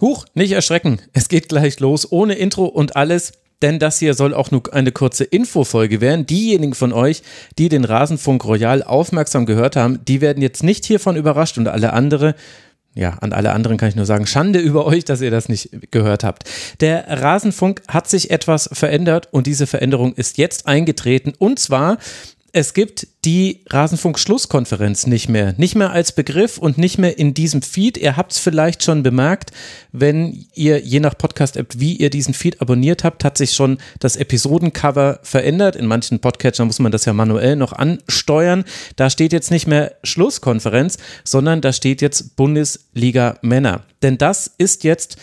Huch, nicht erschrecken. Es geht gleich los, ohne Intro und alles. Denn das hier soll auch nur eine kurze Infofolge werden. Diejenigen von euch, die den Rasenfunk Royal aufmerksam gehört haben, die werden jetzt nicht hiervon überrascht und alle andere, ja, an alle anderen kann ich nur sagen, Schande über euch, dass ihr das nicht gehört habt. Der Rasenfunk hat sich etwas verändert und diese Veränderung ist jetzt eingetreten. Und zwar es gibt die Rasenfunk-Schlusskonferenz nicht mehr. Nicht mehr als Begriff und nicht mehr in diesem Feed. Ihr habt es vielleicht schon bemerkt, wenn ihr je nach Podcast-App, wie ihr diesen Feed abonniert habt, hat sich schon das Episodencover verändert. In manchen Podcatchern muss man das ja manuell noch ansteuern. Da steht jetzt nicht mehr Schlusskonferenz, sondern da steht jetzt Bundesliga Männer. Denn das ist jetzt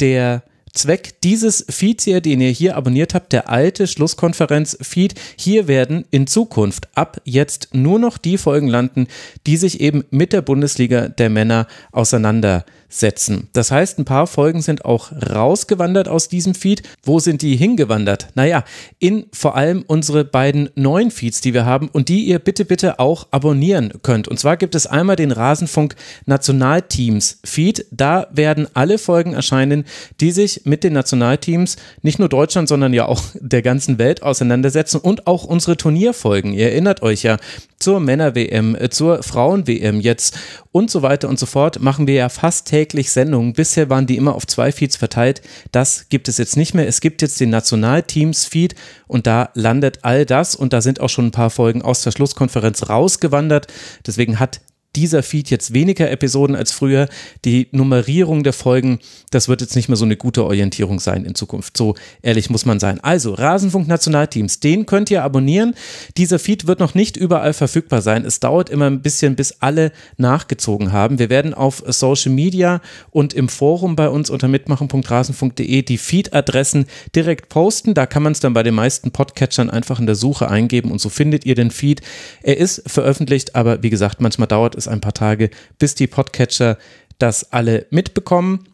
der Zweck dieses Feeds hier, den ihr hier abonniert habt, der alte Schlusskonferenz-Feed. Hier werden in Zukunft ab jetzt nur noch die Folgen landen, die sich eben mit der Bundesliga der Männer auseinandersetzen setzen. Das heißt, ein paar Folgen sind auch rausgewandert aus diesem Feed. Wo sind die hingewandert? Naja, in vor allem unsere beiden neuen Feeds, die wir haben und die ihr bitte, bitte auch abonnieren könnt. Und zwar gibt es einmal den Rasenfunk Nationalteams Feed. Da werden alle Folgen erscheinen, die sich mit den Nationalteams nicht nur Deutschland, sondern ja auch der ganzen Welt auseinandersetzen und auch unsere Turnierfolgen. Ihr erinnert euch ja, zur Männer-WM, äh, zur Frauen-WM jetzt und so weiter und so fort machen wir ja fast täglich Sendungen. Bisher waren die immer auf zwei Feeds verteilt. Das gibt es jetzt nicht mehr. Es gibt jetzt den Nationalteams-Feed und da landet all das und da sind auch schon ein paar Folgen aus der Schlusskonferenz rausgewandert. Deswegen hat dieser Feed jetzt weniger Episoden als früher. Die Nummerierung der Folgen, das wird jetzt nicht mehr so eine gute Orientierung sein in Zukunft. So ehrlich muss man sein. Also, Rasenfunk Nationalteams, den könnt ihr abonnieren. Dieser Feed wird noch nicht überall verfügbar sein. Es dauert immer ein bisschen, bis alle nachgezogen haben. Wir werden auf Social Media und im Forum bei uns unter mitmachen.rasenfunk.de die Feed-Adressen direkt posten. Da kann man es dann bei den meisten Podcatchern einfach in der Suche eingeben und so findet ihr den Feed. Er ist veröffentlicht, aber wie gesagt, manchmal dauert es es ein paar Tage, bis die Podcatcher das alle mitbekommen.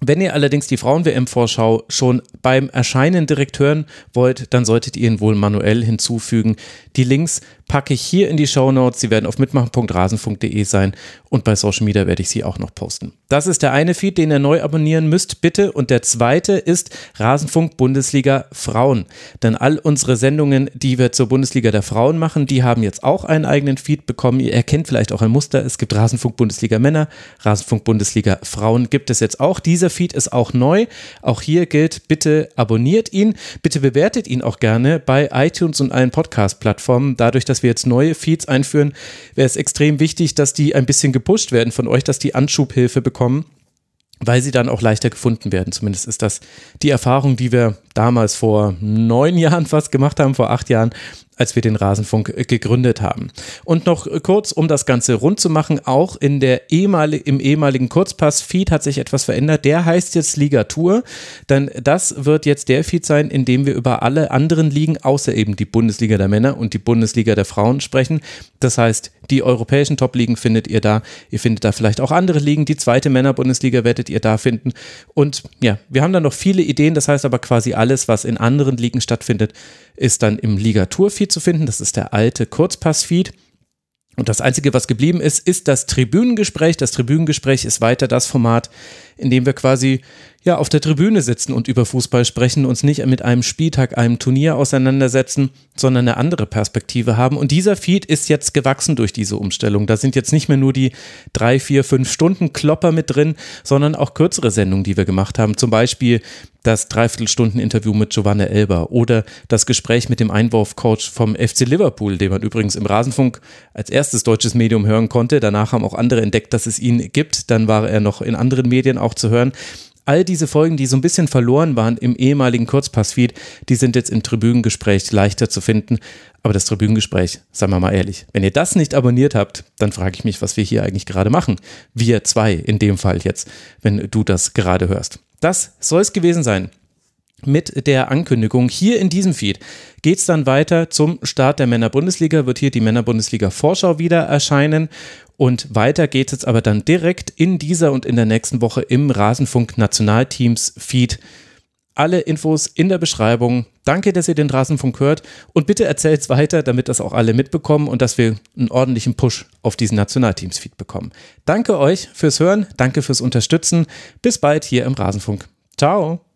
Wenn ihr allerdings die Frauen-WM-Vorschau schon beim Erscheinen direkt hören wollt, dann solltet ihr ihn wohl manuell hinzufügen. Die Links packe ich hier in die Show Notes. Sie werden auf mitmachen.rasen.de sein und bei Social Media werde ich sie auch noch posten. Das ist der eine Feed, den ihr neu abonnieren müsst, bitte. Und der zweite ist Rasenfunk Bundesliga Frauen. Denn all unsere Sendungen, die wir zur Bundesliga der Frauen machen, die haben jetzt auch einen eigenen Feed bekommen. Ihr erkennt vielleicht auch ein Muster. Es gibt Rasenfunk Bundesliga Männer, Rasenfunk Bundesliga Frauen gibt es jetzt auch. Dieser Feed ist auch neu. Auch hier gilt, bitte abonniert ihn. Bitte bewertet ihn auch gerne bei iTunes und allen Podcast-Plattformen. Dadurch, dass wir jetzt neue Feeds einführen, wäre es extrem wichtig, dass die ein bisschen gepusht werden von euch, dass die Anschubhilfe bekommen weil sie dann auch leichter gefunden werden. Zumindest ist das die Erfahrung, die wir damals vor neun Jahren fast gemacht haben, vor acht Jahren, als wir den Rasenfunk äh, gegründet haben. Und noch äh, kurz, um das Ganze rund zu machen, auch in der ehemalig, im ehemaligen Kurzpass-Feed hat sich etwas verändert. Der heißt jetzt Ligatur, denn das wird jetzt der Feed sein, in dem wir über alle anderen Ligen, außer eben die Bundesliga der Männer und die Bundesliga der Frauen sprechen. Das heißt, die europäischen Top-Ligen findet ihr da. Ihr findet da vielleicht auch andere Ligen. Die zweite Männer-Bundesliga werdet ihr da finden. Und ja, wir haben da noch viele Ideen. Das heißt aber quasi alles, was in anderen Ligen stattfindet, ist dann im Ligatur-Feed zu finden. Das ist der alte Kurzpass-Feed. Und das Einzige, was geblieben ist, ist das Tribünengespräch. Das Tribünengespräch ist weiter das Format, in dem wir quasi ja auf der Tribüne sitzen und über Fußball sprechen, uns nicht mit einem Spieltag, einem Turnier auseinandersetzen, sondern eine andere Perspektive haben. Und dieser Feed ist jetzt gewachsen durch diese Umstellung. Da sind jetzt nicht mehr nur die drei, vier, fünf Stunden Klopper mit drin, sondern auch kürzere Sendungen, die wir gemacht haben. Zum Beispiel das Dreiviertelstunden-Interview mit Giovanna Elber oder das Gespräch mit dem Einwurfcoach vom FC Liverpool, den man übrigens im Rasenfunk als erstes deutsches Medium hören konnte. Danach haben auch andere entdeckt, dass es ihn gibt. Dann war er noch in anderen Medien auch zu hören all diese Folgen, die so ein bisschen verloren waren im ehemaligen Kurzpassfeed, die sind jetzt im Tribünengespräch leichter zu finden. Aber das Tribünengespräch, sagen wir mal ehrlich, wenn ihr das nicht abonniert habt, dann frage ich mich, was wir hier eigentlich gerade machen. Wir zwei in dem Fall jetzt, wenn du das gerade hörst. Das soll es gewesen sein mit der Ankündigung. Hier in diesem Feed geht es dann weiter zum Start der Männer-Bundesliga, wird hier die Männer-Bundesliga-Vorschau wieder erscheinen. Und weiter geht es aber dann direkt in dieser und in der nächsten Woche im Rasenfunk Nationalteams Feed Alle Infos in der Beschreibung. Danke, dass ihr den Rasenfunk hört und bitte erzählt es weiter, damit das auch alle mitbekommen und dass wir einen ordentlichen Push auf diesen Nationalteams-Feed bekommen. Danke euch fürs Hören, danke fürs Unterstützen. Bis bald hier im Rasenfunk. Ciao.